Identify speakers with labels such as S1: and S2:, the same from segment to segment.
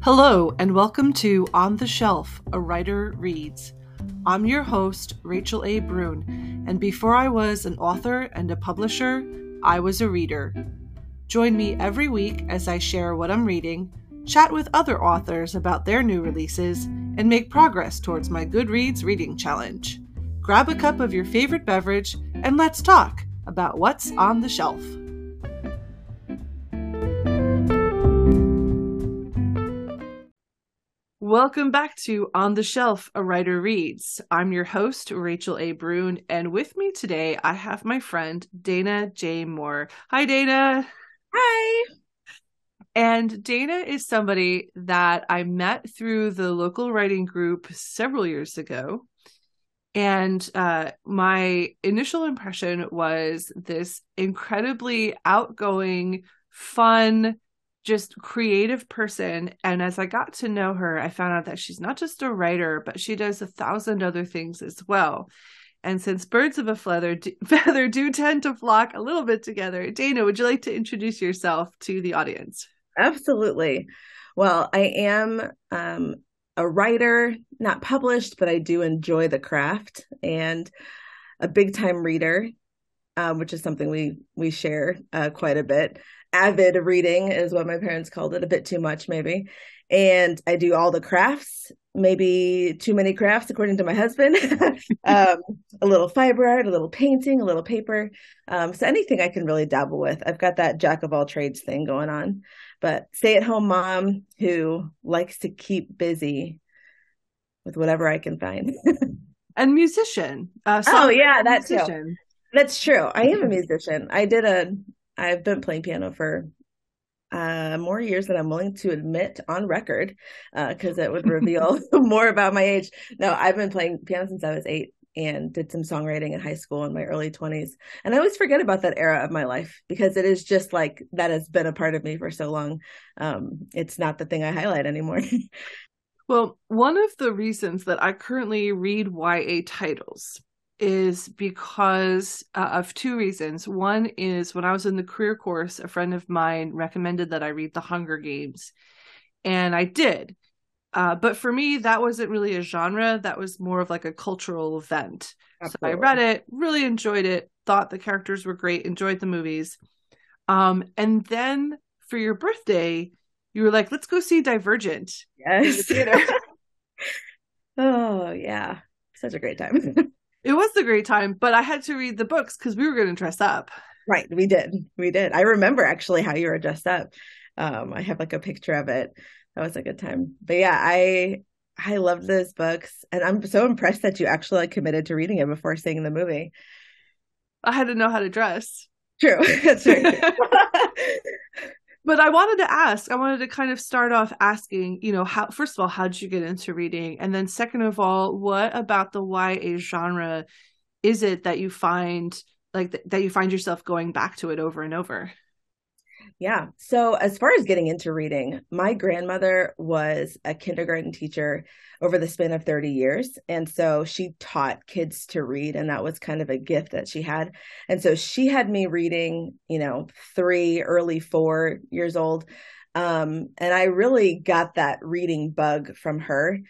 S1: Hello, and welcome to On the Shelf, a writer reads. I'm your host, Rachel A. Brune, and before I was an author and a publisher, I was a reader. Join me every week as I share what I'm reading, chat with other authors about their new releases, and make progress towards my Goodreads reading challenge. Grab a cup of your favorite beverage and let's talk about what's on the shelf. Welcome back to On the Shelf, a writer reads. I'm your host, Rachel A. Brune, and with me today I have my friend Dana J. Moore. Hi, Dana.
S2: Hi.
S1: And Dana is somebody that I met through the local writing group several years ago. And uh, my initial impression was this incredibly outgoing, fun, just creative person. And as I got to know her, I found out that she's not just a writer, but she does a thousand other things as well. And since birds of a feather do, feather do tend to flock a little bit together, Dana, would you like to introduce yourself to the audience?
S2: Absolutely. Well, I am um, a writer, not published, but I do enjoy the craft and a big time reader, um, which is something we we share uh, quite a bit avid reading is what my parents called it a bit too much maybe. And i do all the crafts maybe too many crafts according to my husband. Um, a little fiber art a little painting a little paper um, so anything i can really dabble with. I've got that jack of all trades thing going on. But stay at home mom who likes to keep busy with whatever i can find.
S1: And musician
S2: uh, oh yeah that's too. that's true. I am a musician. I did a I've been playing piano for uh, more years than I'm willing to admit on record, because uh, it would reveal more about my age. No, I've been playing piano since I was eight and did some songwriting in high school in my early 20s. And I always forget about that era of my life because it is just like that has been a part of me for so long. Um, it's not the thing I highlight anymore.
S1: well, one of the reasons that I currently read YA titles is because uh, of two reasons. One is when I was in the career course, a friend of mine recommended that I read The Hunger Games, and I did. Uh, but for me, that wasn't really a genre. That was more of like a cultural event. Absolutely. So I read it, really enjoyed it, thought the characters were great, enjoyed the movies. Um, and then for your birthday, you were like, let's go see Divergent.
S2: Yes. oh, yeah. Such a great time.
S1: It was a great time, but I had to read the books because we were going to dress up.
S2: Right, we did. We did. I remember actually how you were dressed up. Um, I have like a picture of it. That was a good time. But yeah, I I loved those books, and I'm so impressed that you actually like committed to reading it before seeing the movie.
S1: I had to know how to dress.
S2: True, that's right.
S1: but I wanted to ask, I wanted to kind of start off asking, you know, how first of all, how did you get into reading? And then second of all, what about the YA genre is it that you find like th- that you find yourself going back to it over and over?
S2: Yeah. So, as far as getting into reading, my grandmother was a kindergarten teacher over the span of 30 years. And so she taught kids to read, and that was kind of a gift that she had. And so she had me reading, you know, three, early four years old. Um, and I really got that reading bug from her.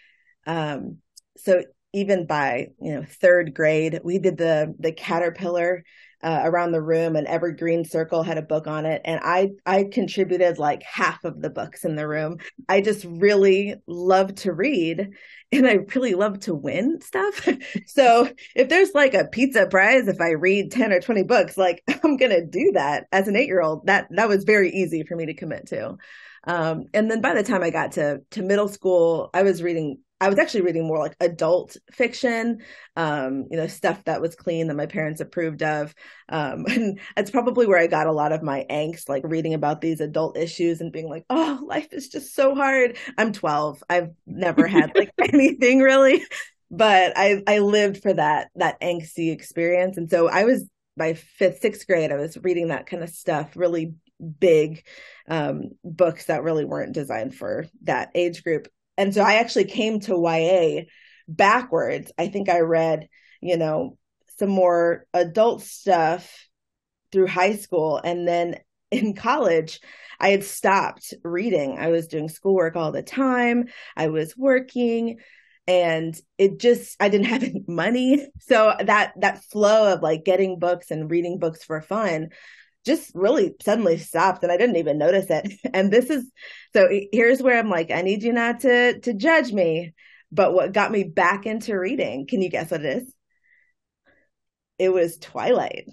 S2: Um, so even by you know third grade we did the the caterpillar uh, around the room and every green circle had a book on it and i i contributed like half of the books in the room. I just really love to read and i really love to win stuff. So if there's like a pizza prize if i read 10 or 20 books like i'm gonna do that as an eight year old that that was very easy for me to commit to. Um, and then by the time i got to to middle school i was reading I was actually reading more like adult fiction, um, you know, stuff that was clean that my parents approved of. Um, and that's probably where I got a lot of my angst, like reading about these adult issues and being like, oh, life is just so hard. I'm 12. I've never had like anything really, but I, I lived for that, that angsty experience. And so I was by fifth, sixth grade, I was reading that kind of stuff, really big um, books that really weren't designed for that age group and so I actually came to YA backwards. I think I read, you know, some more adult stuff through high school and then in college, I had stopped reading. I was doing schoolwork all the time. I was working and it just I didn't have any money. So that that flow of like getting books and reading books for fun just really suddenly stopped and I didn't even notice it. And this is so here's where I'm like I need you not to to judge me, but what got me back into reading, can you guess what it is? It was Twilight.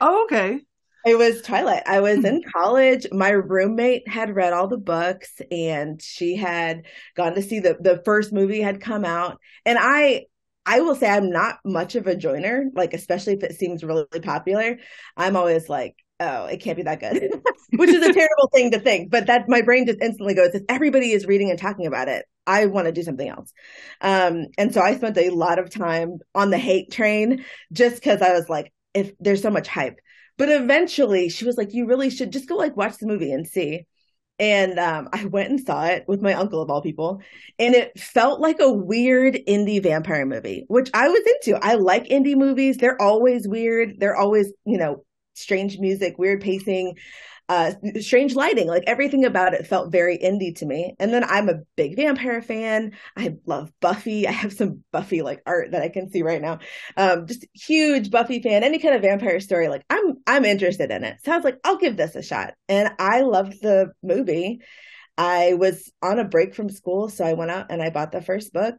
S1: Oh, okay.
S2: It was Twilight. I was hmm. in college. My roommate had read all the books and she had gone to see the the first movie had come out. And I I will say I'm not much of a joiner, like especially if it seems really popular. I'm always like, oh, it can't be that good, which is a terrible thing to think. But that my brain just instantly goes, if everybody is reading and talking about it, I want to do something else. Um, and so I spent a lot of time on the hate train just because I was like, if there's so much hype. But eventually she was like, you really should just go like watch the movie and see. And um, I went and saw it with my uncle of all people, and it felt like a weird indie vampire movie, which I was into. I like indie movies; they're always weird. They're always, you know, strange music, weird pacing uh strange lighting like everything about it felt very indie to me. And then i'm a big vampire fan. I love buffy. I have some buffy like art that i can see right now. Um just huge buffy fan any kind of vampire story like i'm i'm interested in it. So i was like i'll give this a shot. And i loved the movie. I was on a break from school so i went out and i bought the first book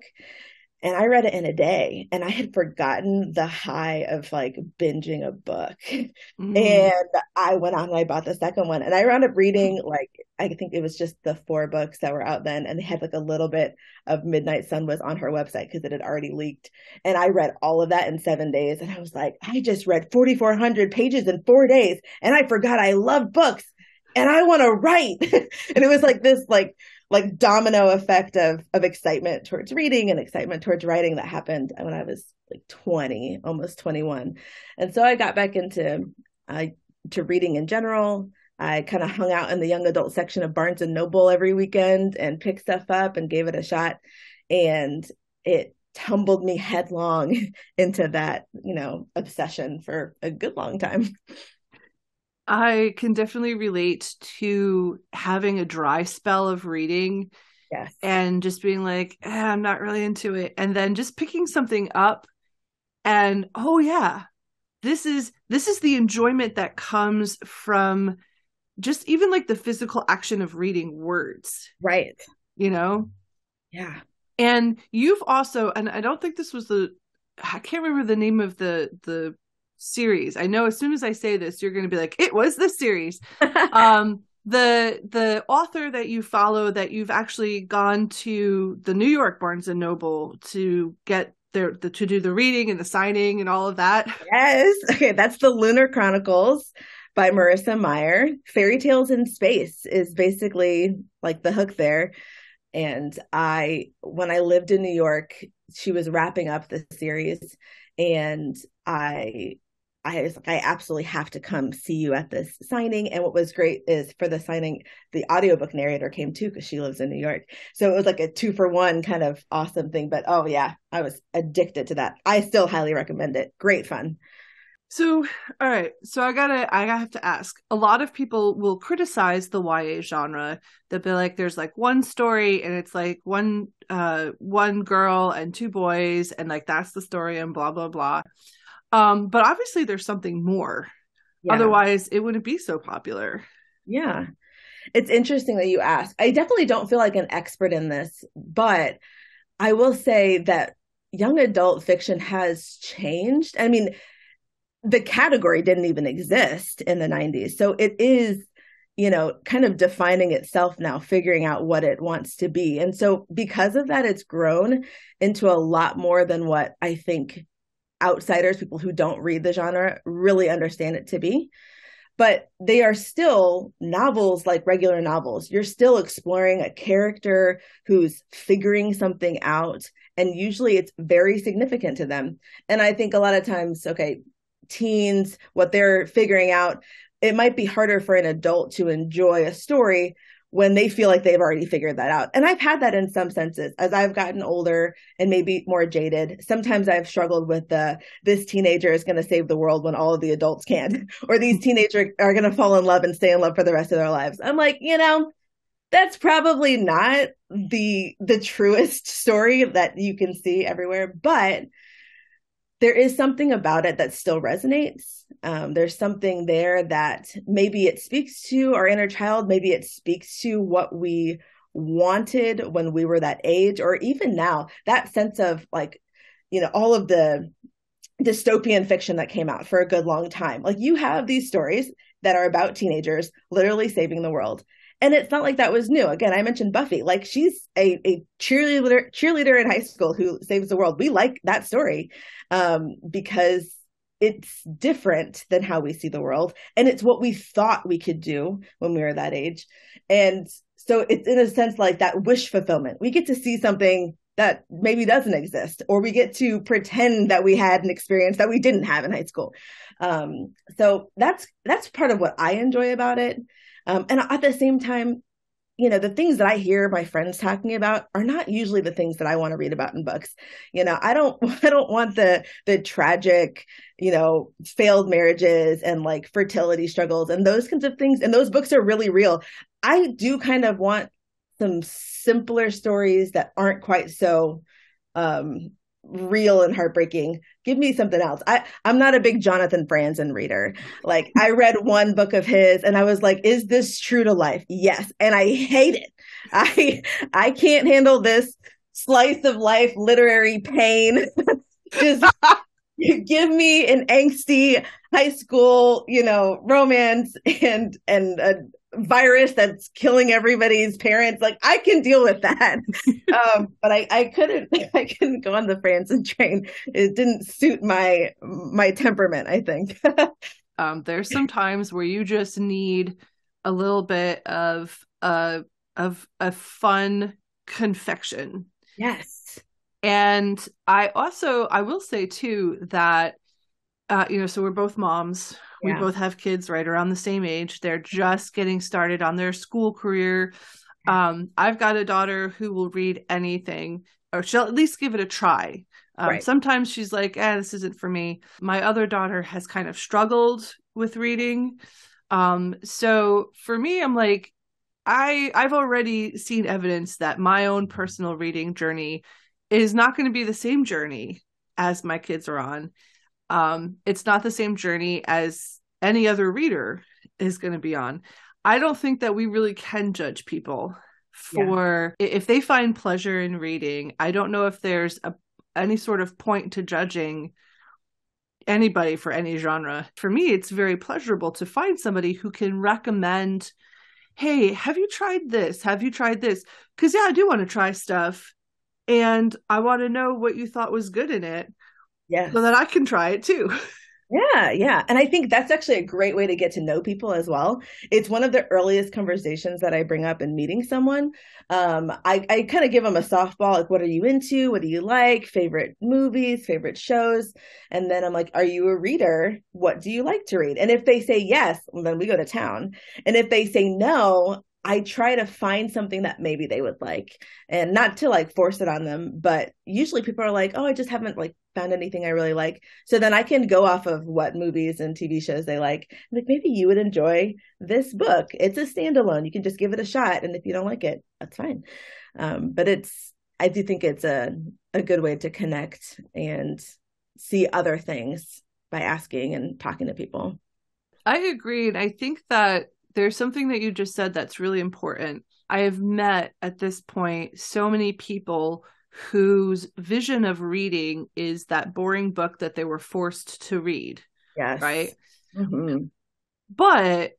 S2: and I read it in a day and I had forgotten the high of like binging a book. Mm. And I went on and I bought the second one and I wound up reading like I think it was just the four books that were out then and they had like a little bit of Midnight Sun was on her website because it had already leaked. And I read all of that in 7 days and I was like I just read 4400 pages in 4 days and I forgot I love books and I want to write. and it was like this like like domino effect of of excitement towards reading and excitement towards writing that happened when I was like 20, almost 21. And so I got back into uh, to reading in general. I kind of hung out in the young adult section of Barnes and Noble every weekend and picked stuff up and gave it a shot. And it tumbled me headlong into that, you know, obsession for a good long time.
S1: I can definitely relate to having a dry spell of reading.
S2: Yes.
S1: And just being like, eh, I'm not really into it. And then just picking something up and oh yeah, this is this is the enjoyment that comes from just even like the physical action of reading words.
S2: Right.
S1: You know?
S2: Yeah.
S1: And you've also, and I don't think this was the I can't remember the name of the the series. I know as soon as I say this, you're going to be like, it was the series. um, the the author that you follow that you've actually gone to the New York Barnes and Noble to get their the, to do the reading and the signing and all of that.
S2: Yes. Okay, that's the Lunar Chronicles by Marissa Meyer. Fairy Tales in Space is basically like the hook there. And I when I lived in New York, she was wrapping up the series and I I was like, I absolutely have to come see you at this signing. And what was great is for the signing, the audiobook narrator came too because she lives in New York. So it was like a two for one kind of awesome thing. But oh yeah, I was addicted to that. I still highly recommend it. Great fun.
S1: So, all right. So I gotta, I have to ask. A lot of people will criticize the YA genre. They'll be like, "There's like one story, and it's like one, uh, one girl and two boys, and like that's the story, and blah blah blah." Um, but obviously there's something more. Yeah. Otherwise, it wouldn't be so popular.
S2: Yeah. It's interesting that you ask. I definitely don't feel like an expert in this, but I will say that young adult fiction has changed. I mean, the category didn't even exist in the 90s. So it is, you know, kind of defining itself now, figuring out what it wants to be. And so because of that, it's grown into a lot more than what I think outsiders, people who don't read the genre, really understand it to be. But they are still novels like regular novels. You're still exploring a character who's figuring something out. And usually it's very significant to them. And I think a lot of times, okay, teens, what they're figuring out, it might be harder for an adult to enjoy a story when they feel like they've already figured that out. And I've had that in some senses as I've gotten older and maybe more jaded. Sometimes I've struggled with the this teenager is going to save the world when all of the adults can't, or these teenagers are going to fall in love and stay in love for the rest of their lives. I'm like, you know, that's probably not the the truest story that you can see everywhere, but there is something about it that still resonates. Um, there's something there that maybe it speaks to our inner child, maybe it speaks to what we wanted when we were that age, or even now, that sense of like, you know, all of the dystopian fiction that came out for a good long time. Like you have these stories that are about teenagers literally saving the world. And it's not like that was new. Again, I mentioned Buffy. Like she's a, a cheerleader cheerleader in high school who saves the world. We like that story um, because it's different than how we see the world. And it's what we thought we could do when we were that age. And so it's in a sense like that wish fulfillment. We get to see something that maybe doesn't exist, or we get to pretend that we had an experience that we didn't have in high school. Um, so that's that's part of what I enjoy about it. Um, and at the same time, you know, the things that I hear my friends talking about are not usually the things that I want to read about in books. You know, I don't I don't want the the tragic, you know, failed marriages and like fertility struggles and those kinds of things. And those books are really real. I do kind of want some simpler stories that aren't quite so um real and heartbreaking. Give me something else. I, I'm not a big Jonathan Franzen reader. Like I read one book of his and I was like, is this true to life? Yes. And I hate it. I I can't handle this slice of life literary pain. Just give me an angsty high school, you know, romance and and a virus that's killing everybody's parents. Like I can deal with that. um, but I, I couldn't I couldn't go on the Franzen train. It didn't suit my my temperament, I think.
S1: um, there's some times where you just need a little bit of uh of a fun confection.
S2: Yes.
S1: And I also I will say too that uh, you know, so we're both moms. We both have kids right around the same age. They're just getting started on their school career. Um, I've got a daughter who will read anything, or she'll at least give it a try. Um, right. Sometimes she's like, "Eh, this isn't for me." My other daughter has kind of struggled with reading. Um, so for me, I'm like, I I've already seen evidence that my own personal reading journey is not going to be the same journey as my kids are on um, it's not the same journey as any other reader is going to be on. I don't think that we really can judge people for yeah. if they find pleasure in reading. I don't know if there's a any sort of point to judging anybody for any genre. For me, it's very pleasurable to find somebody who can recommend, "Hey, have you tried this? Have you tried this?" Cuz yeah, I do want to try stuff and I want to know what you thought was good in it
S2: yeah
S1: so that i can try it too.
S2: Yeah yeah. And i think that's actually a great way to get to know people as well. It's one of the earliest conversations that i bring up in meeting someone. Um, i, I kind of give them a softball like what are you into? What do you like? Favorite movies? Favorite shows? And then i'm like are you a reader? What do you like to read? And if they say yes then we go to town. And if they say no I try to find something that maybe they would like. And not to like force it on them, but usually people are like, "Oh, I just haven't like found anything I really like." So then I can go off of what movies and TV shows they like. Like maybe you would enjoy this book. It's a standalone. You can just give it a shot and if you don't like it, that's fine. Um, but it's I do think it's a a good way to connect and see other things by asking and talking to people.
S1: I agree and I think that there's something that you just said that's really important. I have met at this point so many people whose vision of reading is that boring book that they were forced to read.
S2: Yes.
S1: Right. Mm-hmm. But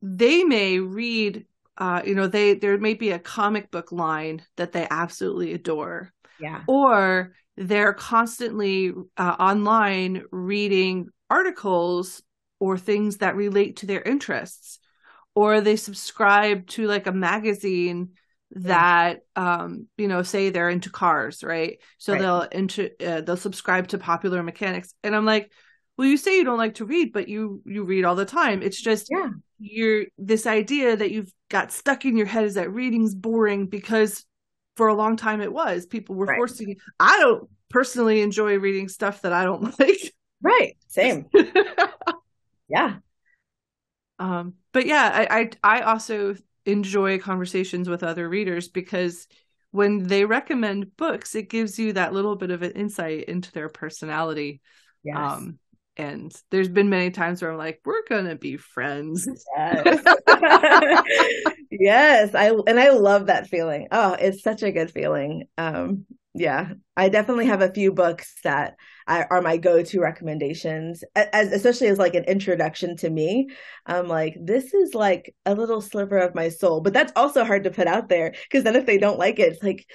S1: they may read, uh, you know, they there may be a comic book line that they absolutely adore.
S2: Yeah.
S1: Or they're constantly uh, online reading articles or things that relate to their interests or they subscribe to like a magazine that um you know say they're into cars right? So right. they'll into uh, they'll subscribe to popular mechanics. And i'm like well you say you don't like to read but you you read all the time. It's just
S2: yeah.
S1: you're this idea that you've got stuck in your head is that reading's boring because for a long time it was. People were right. forcing i don't personally enjoy reading stuff that i don't like.
S2: Right. Same. Yeah.
S1: Um but yeah I, I i also enjoy conversations with other readers because when they recommend books it gives you that little bit of an insight into their personality yes. um and there's been many times where I'm like, we're gonna be friends.
S2: Yes. yes. I and I love that feeling. Oh, it's such a good feeling. Um, yeah. I definitely have a few books that I, are my go-to recommendations, as especially as like an introduction to me. I'm like, this is like a little sliver of my soul, but that's also hard to put out there because then if they don't like it, it's like,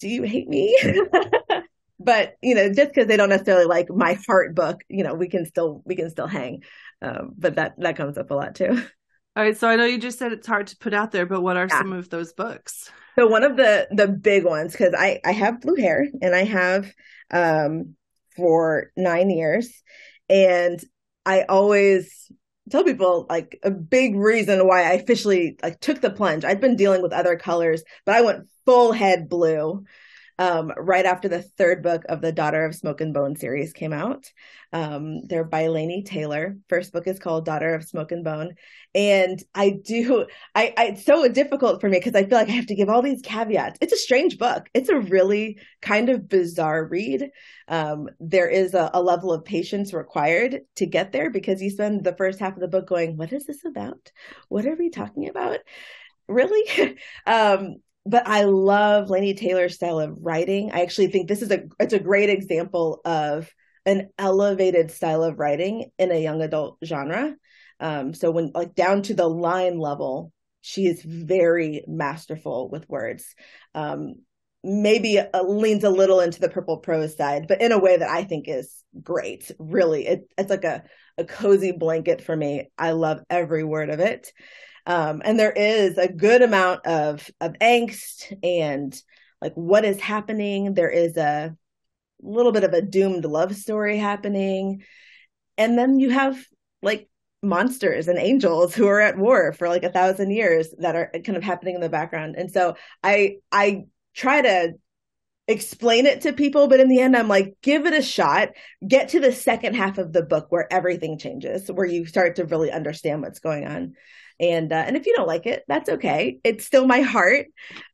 S2: do you hate me? but you know just because they don't necessarily like my heart book you know we can still we can still hang um, but that that comes up a lot too
S1: all right so i know you just said it's hard to put out there but what are yeah. some of those books
S2: so one of the the big ones because i i have blue hair and i have um for nine years. And i always tell people like a big reason why i officially like took the plunge. I'd been dealing with other colors but i went full head blue um, right after the third book of the Daughter of Smoke and Bone series came out. Um, they're by Laini Taylor. First book is called Daughter of Smoke and Bone. And I do, I, I it's so difficult for me because I feel like I have to give all these caveats. It's a strange book. It's a really kind of bizarre read. Um, there is a, a level of patience required to get there because you spend the first half of the book going, what is this about? What are we talking about? really um but I love Laini Taylor's style of writing. I actually think this is a it's a great example of an elevated style of writing in a young adult genre. Um, so when like down to the line level, she is very masterful with words. Um, maybe a, leans a little into the purple prose side, but in a way that I think is great. Really, it, it's like a a cozy blanket for me. I love every word of it. Um, and there is a good amount of of angst and like what is happening. There is a little bit of a doomed love story happening. And then you have like monsters and angels who are at war for like a thousand years that are kind of happening in the background. And so I I try to explain it to people but in the end i'm like give it a shot get to the second half of the book where everything changes where you start to really understand what's going on and uh, and if you don't like it that's okay. It's still my heart.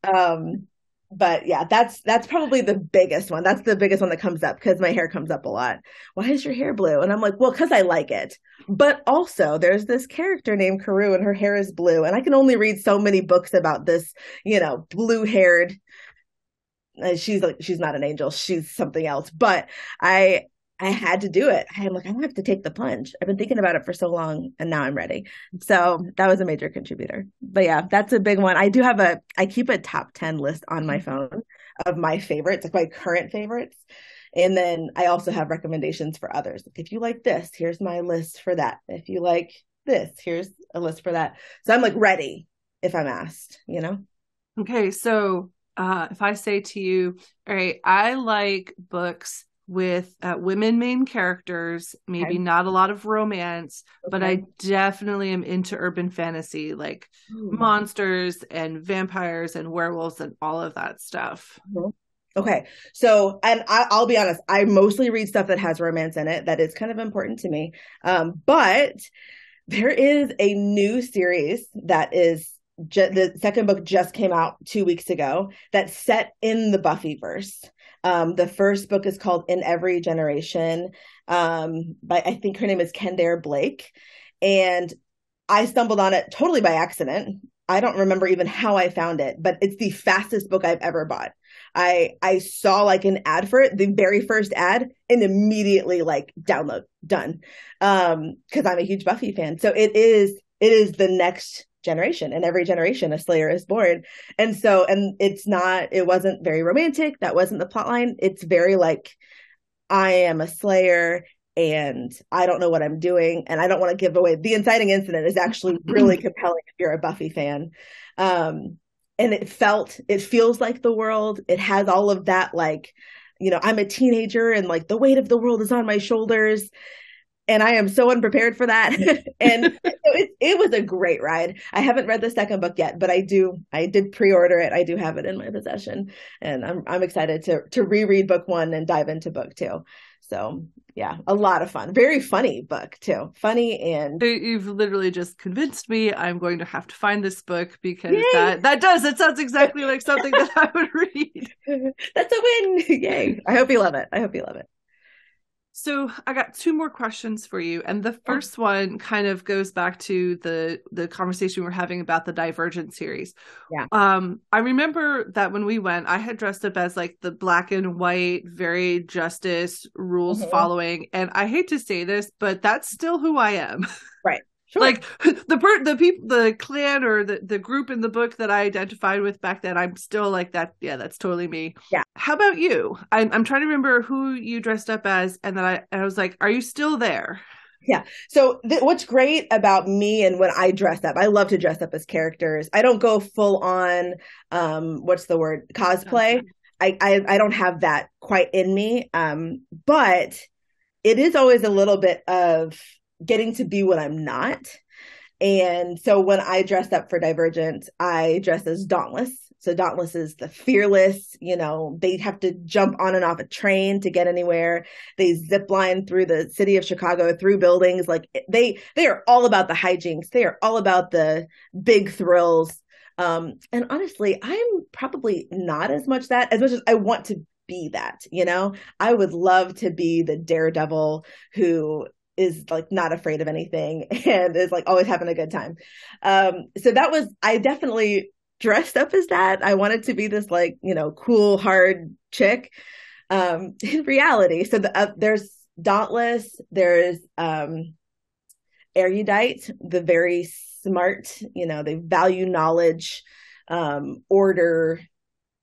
S2: Um but yeah that's that's probably the biggest one. That's the biggest one that comes up because my hair comes up a lot. Why is your hair blue? And i'm like well because i like it. But also there's this character named Karou and her hair is blue. And i can only read so many books about this you know blue haired uh, she's like she's not an angel. She's something else. But i I had to do it. I'm like, I have to take the plunge. I've been thinking about it for so long and now I'm ready. So that was a major contributor. But yeah, that's a big one. I do have a, I keep a top 10 list on my phone of my favorites, like my current favorites. And then I also have recommendations for others. Like if you like this, here's my list for that. If you like this, here's a list for that. So I'm like ready if I'm asked, you know?
S1: Okay. So uh, if I say to you, all right, I like books with uh, women main characters, maybe okay. not a lot of romance, okay. but I definitely am into urban fantasy like Ooh. monsters and vampires and werewolves and all of that stuff.
S2: Mm-hmm. Okay. So, and I, will be honest, I mostly read stuff that has romance in it. That is kind of important to me. Um, but there is a new series that is ju- the second book just came out two weeks ago that's set in the Buffyverse. Um, the first book is called In Every Generation um, by, I think her name is Kendare Blake. And I stumbled on it totally by accident. I don't remember even how I found it, but it's the fastest book I've ever bought. I I saw like an ad for it, the very first ad, and immediately like download done. Um, because I'm a huge Buffy fan. So it is it is the next generation and every generation a slayer is born. And so and it's not it wasn't very romantic. That wasn't the plot line it's very like i am a slayer and i don't know what i'm doing and i don't want to give away the inciting incident is actually really compelling if you're a buffy fan. Um and it felt it feels like the world. It has all of that like you know i'm a teenager and like the weight of the world is on my shoulders and I am so unprepared for that. and it, it was a great ride. I haven't read the second book yet, but I do. I did pre-order it. I do have it in my possession, and I'm I'm excited to to reread book one and dive into book two. So yeah, a lot of fun. Very funny book too. Funny and
S1: you've literally just convinced me. I'm going to have to find this book because Yay. that that does. It sounds exactly like something that I would read.
S2: That's a win! Yay! I hope you love it. I hope you love it.
S1: So I got two more questions for you, and the first one kind of goes back to the the conversation we are having about the Divergent series.
S2: Yeah.
S1: Um, I remember that when we went, I had dressed up as like the black and white, very justice rules mm-hmm. following, and I hate to say this, but that's still who I am.
S2: Right.
S1: Sure. Like the per- the people the clan or the the group in the book that I identified with back then, I'm still like that. Yeah, that's totally me.
S2: Yeah.
S1: How about you? I'm I'm trying to remember who you dressed up as, and then I I was like, are you still there?
S2: Yeah. So th- what's great about me and when I dress up, I love to dress up as characters. I don't go full on. Um, what's the word? Cosplay. I, I I don't have that quite in me. Um, but it is always a little bit of getting to be what I'm not. And so when I dressed up for Divergent, I dressed as Dauntless. So Dauntless is the fearless, you know, they have to jump on and off a train to get anywhere. They zip line through the city of Chicago, through buildings. Like they, they are all about the hijinks. They are all about the big thrills. Um, and honestly, I'm probably not as much that as much as I want to be that, you know, I would love to be the daredevil who is like not afraid of anything and is like always having a good time. Um, so that was, I definitely dressed up as that. I wanted to be this like, you know, cool, hard chick. Um, in reality, so the, uh, there's Dauntless, there's, um, erudite, the very smart, you know, they value knowledge, um, order,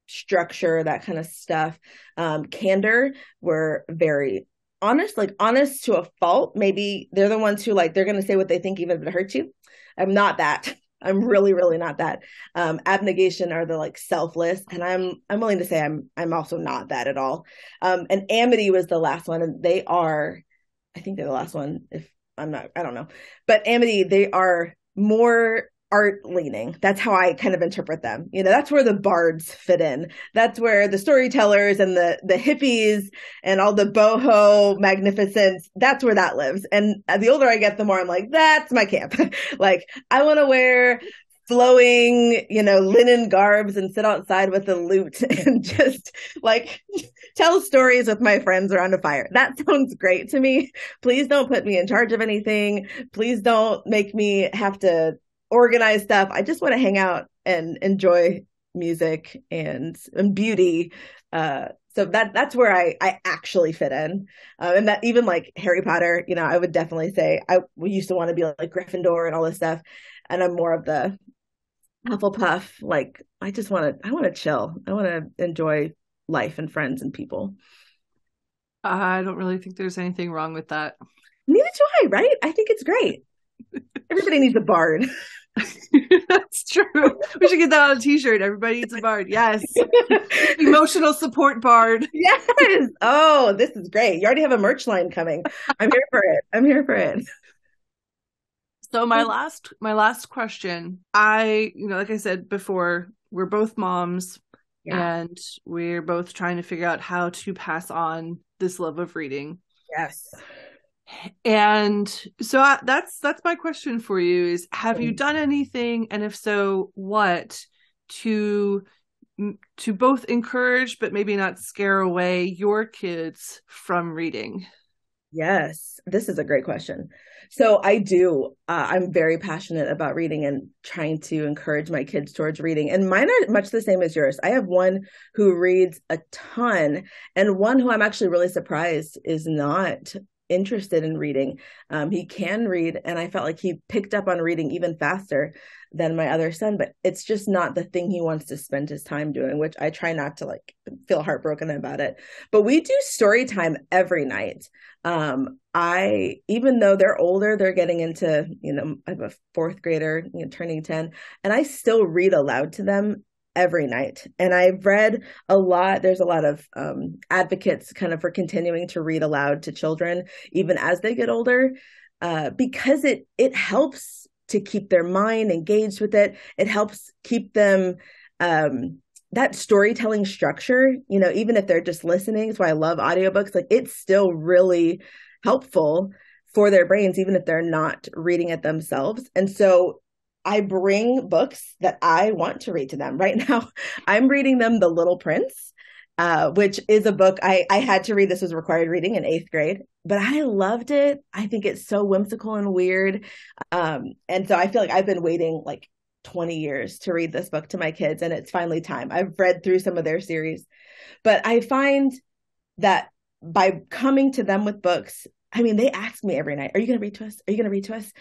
S2: structure, that kind of stuff. Um, candor were very honest, like honest to a fault. Maybe they're the ones who like they're to say what they think even if it hurts you. I'm not that. I'm really, really not that. Um, abnegation are the like selfless, and I'm I'm willing to say I'm I'm also not that at all. Um, and amity was the last one, and they are, I think they're the last one. If I'm not, I don't know, but amity they are more art leaning. That's how I kind of interpret them. You know, that's where the bards fit in. That's where the storytellers and the the hippies and all the boho magnificence, that's where that lives. And the older I get, the more I'm like, that's my camp. like I want to wear flowing, you know, linen garbs and sit outside with a lute and just like tell stories with my friends around a fire. That sounds great to me. Please don't put me in charge of anything. Please don't make me have to organize stuff. I just want to hang out and enjoy music and, and beauty. Uh, so that that's where I I actually fit in, uh, and that even like Harry Potter, you know, I would definitely say I used to want to be like Gryffindor and all this stuff, and I'm more of the Hufflepuff. Like I just want to I want to chill. I want to enjoy life and friends and people.
S1: I don't really think there's anything wrong with that.
S2: Neither do I. Right? I think it's great. Everybody needs a bard.
S1: That's true. We should get that on a t-shirt. Everybody needs a bard. Yes. Emotional support bard.
S2: Yes. Oh, this is great. You already have a merch line coming. I'm here for it. I'm here for it.
S1: So my last my last question, I, you know, like I said before, we're both moms yeah. and we're both trying to figure out how to pass on this love of reading.
S2: Yes
S1: and so I, that's that's my question for you is have you done anything? And if so what to to both encourage but maybe not scare away your kids from reading?
S2: Yes this is a great question. So i do uh, i'm very passionate about reading and trying to encourage my kids towards reading. And mine are much the same as yours. I have one who reads a ton and one who i'm actually really surprised is not interested in reading. Um, he can read, and I felt like he picked up on reading even faster than my other son, but it's just not the thing he wants to spend his time doing, which I try not to like feel heartbroken about it. But we do story time every night. Um, I, even though they're older, they're getting into, you know, I have a fourth grader you know, turning 10, and I still read aloud to them every night. And I've read a lot. There's a lot of um, advocates kind of for continuing to read aloud to children, even as they get older, uh, because it it helps to keep their mind engaged with it. It helps keep them um, that storytelling structure. You know, even if they're just listening, that's why I love audiobooks. Like it's still really helpful for their brains, even if they're not reading it themselves. And so I bring books that I want to read to them. Right now, I'm reading them The Little Prince, uh, which is a book I, I had to read. This was required reading in eighth grade, but I loved it. I think it's so whimsical and weird. Um, and so I feel like I've been waiting like 20 years to read this book to my kids, and it's finally time. I've read through some of their series, but I find that by coming to them with books, I mean, they ask me every night, Are you going to read to us? Are you going to read to us?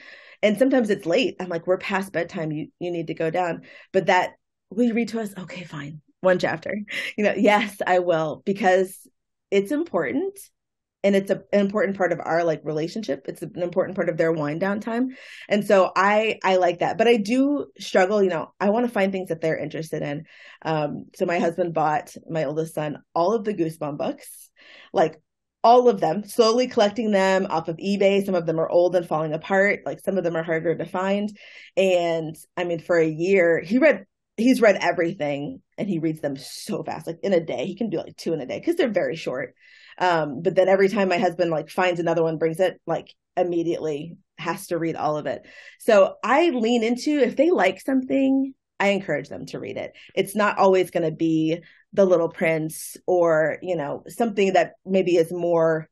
S2: and sometimes it's late. I'm like we're past bedtime. You you need to go down. But that will you read to us? Okay fine. One chapter. You know yes i will because it's important and it's a, an important part of our like relationship. It's an important part of their wind down time. And so i i like that. But i do struggle you know i want to find things that they're interested in. Um so my husband bought my oldest son all of the goosebump books. Like all of them, slowly collecting them off of eBay. Some of them are old and falling apart. Like some of them are harder to find. And I mean, for a year, he read, he's read everything and he reads them so fast. Like in a day, he can do like two in a day because they're very short. Um, but then every time my husband like finds another one, brings it, like immediately has to read all of it. So I lean into if they like something, I encourage them to read it. It's not always going to be The Little Prince or, you know, something that maybe is more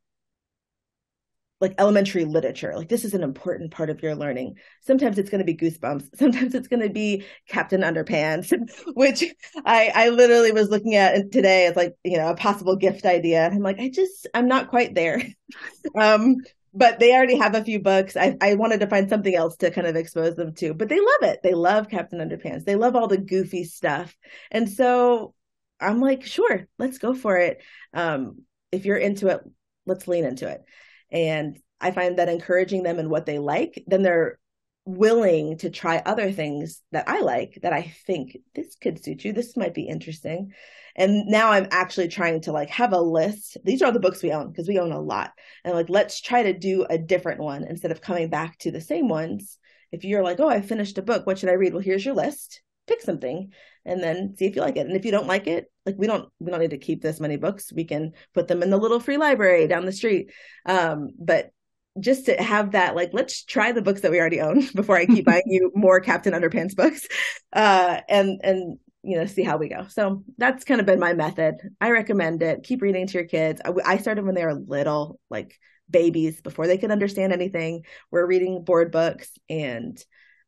S2: like elementary literature. Like this is an important part of your learning. Sometimes it's going to be goosebumps. Sometimes it's going to be Captain Underpants, which I I literally was looking at today as like, you know, a possible gift idea. I'm like, I just I'm not quite there. um but they already have a few books. I, I wanted to find something else to kind of expose them to, but they love it. They love Captain Underpants. They love all the goofy stuff. And so I'm like, sure, let's go for it. Um, if you're into it, let's lean into it. And I find that encouraging them in what they like, then they're willing to try other things that I like that I think this could suit you. This might be interesting. And now I'm actually trying to like have a list. These are the books we own because we own a lot. And like, let's try to do a different one instead of coming back to the same ones. If you're like, oh, I finished a book, what should I read? Well, here's your list. Pick something and then see if you like it. And if you don't like it, like we don't we don't need to keep this many books. We can put them in the little free library down the street. Um, but just to have that like let's try the books that we already own before i keep buying you more captain underpants books uh and and you know see how we go. So that's kind of been my method. I recommend it. Keep reading to your kids. I, I started when they were little like babies before they could understand anything. We're reading board books and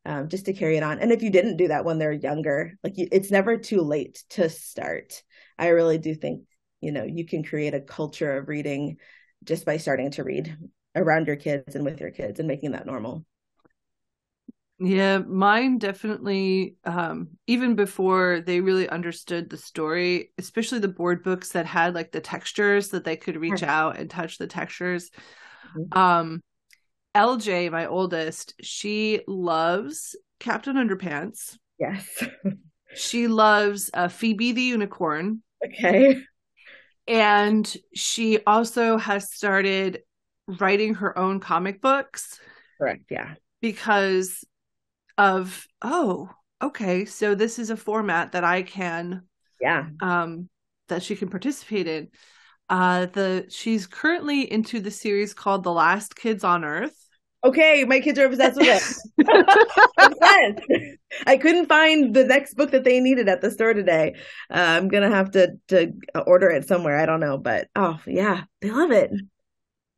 S2: um, just to carry it on. And if you didn't do that when they're younger like you, it's never too late to start. I really do think you know you can create a culture of reading just by starting to read around your kids and with your kids and making that normal
S1: yeah, mine definitely, um, even before they really understood the story, especially the board books that had like the textures that they could reach out and touch the textures. Mm-hmm. Um, LJ, my oldest, she loves Captain Underpants.
S2: Yes.
S1: she loves uh, Phoebe the Unicorn.
S2: Okay.
S1: And she also has started writing her own comic books.
S2: Correct. Yeah.
S1: Because of oh okay so this is a format that i can
S2: yeah.
S1: um that she can participate in. Uh the she's currently into the series called the last kids on earth.
S2: Okay my kids are obsessed with it. I couldn't find the next book that they needed at the store today. Uh, i'm gonna have to to order it somewhere. I don't know but oh yeah they love it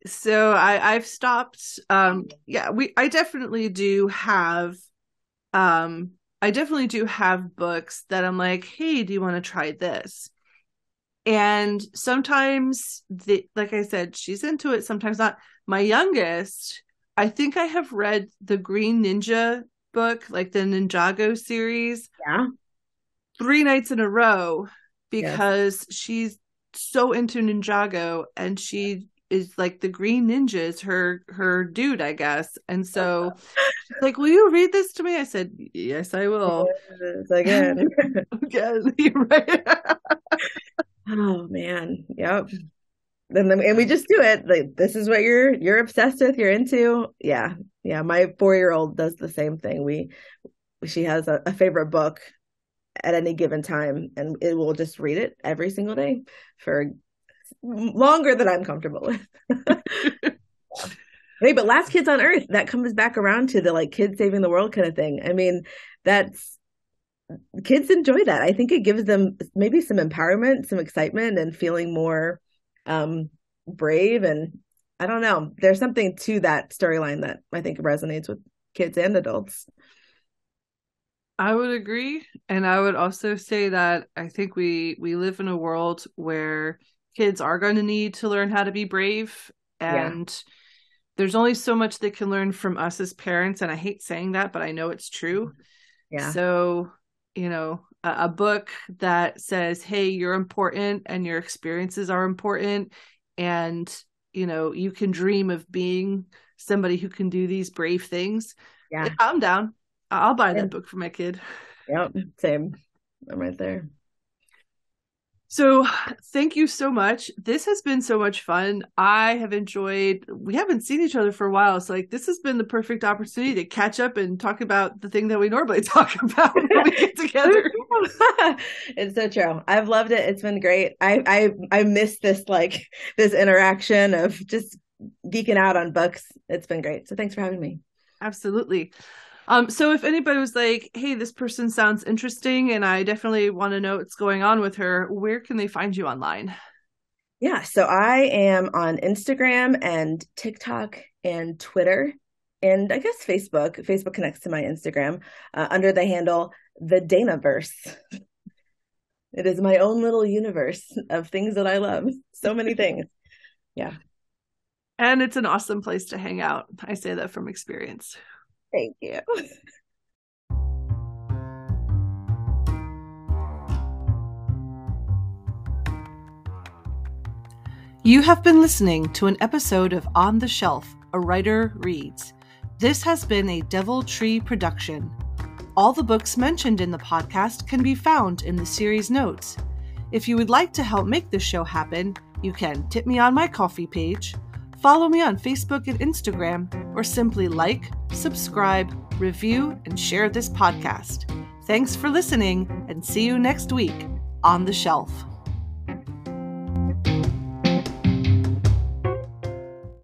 S1: so i i've stopped um yeah we i definitely do have um I definitely do have books that I'm like, hey, do you want to try this? And sometimes the like I said, she's into it, sometimes not. My youngest, I think I have read the Green Ninja book, like the Ninjago series.
S2: Yeah.
S1: Three nights in a row because yes. she's so into Ninjago and she is like the Green Ninja is her her dude, I guess. And so she's like, "Will you read this to me?" I said, "Yes, I will."
S2: Again,
S1: again, right?
S2: oh man, yep. And then, and we just do it. Like this is what you're you're obsessed with. You're into. Yeah, yeah. My four year old does the same thing. We she has a, a favorite book at any given time, and it will just read it every single day for longer than I'm comfortable with. hey, but Last Kids on Earth, that comes back around to the like kids saving the world kind of thing. I mean, that's kids enjoy that. I think it gives them maybe some empowerment, some excitement, and feeling more um, brave. And I don't know, there's something to that storyline that I think resonates with kids and adults.
S1: I would agree, and I would also say that I think we we live in a world where kids are going to need to learn how to be brave. And yeah. there's only so much they can learn from us as parents and i hate saying that but i know it's true. Yeah. So you know a, a book that says hey you're important and your experiences are important and you know you can dream of being somebody who can do these brave things yeah. i'm down. I'll buy that book for my kid.
S2: Yep. Same. I'm right there
S1: so, thank you so much. This has been so much fun. I have enjoyed. We haven't seen each other for a while, so like this has been the perfect opportunity to catch up and talk about the thing that we normally talk about when we get together.
S2: it's so true. I've loved it. It's been great. I I I miss this like this interaction of just geeking out on books. It's been great. So, thanks for having me.
S1: Absolutely. Um, so if anybody was like, "Hey, this person sounds interesting, and I definitely want to know what's going on with her," where can they find you online?
S2: Yeah, so I am on Instagram and TikTok and Twitter, and I guess Facebook. Facebook connects to my Instagram uh, under the handle the Danaverse. it is my own little universe of things that I love. So many things. Yeah.
S1: And it's an awesome place to hang out. I say that from experience.
S2: Thank you.
S1: You have been listening to an episode of On the Shelf, A Writer Reads. This has been a Devil Tree production. All the books mentioned in the podcast can be found in the series notes. If you would like to help make this show happen, you can tip me on my Ko-fi page, follow me on Facebook and Instagram, or simply like, subscribe, review, and share this podcast. Thanks for listening, and see you next week on the shelf.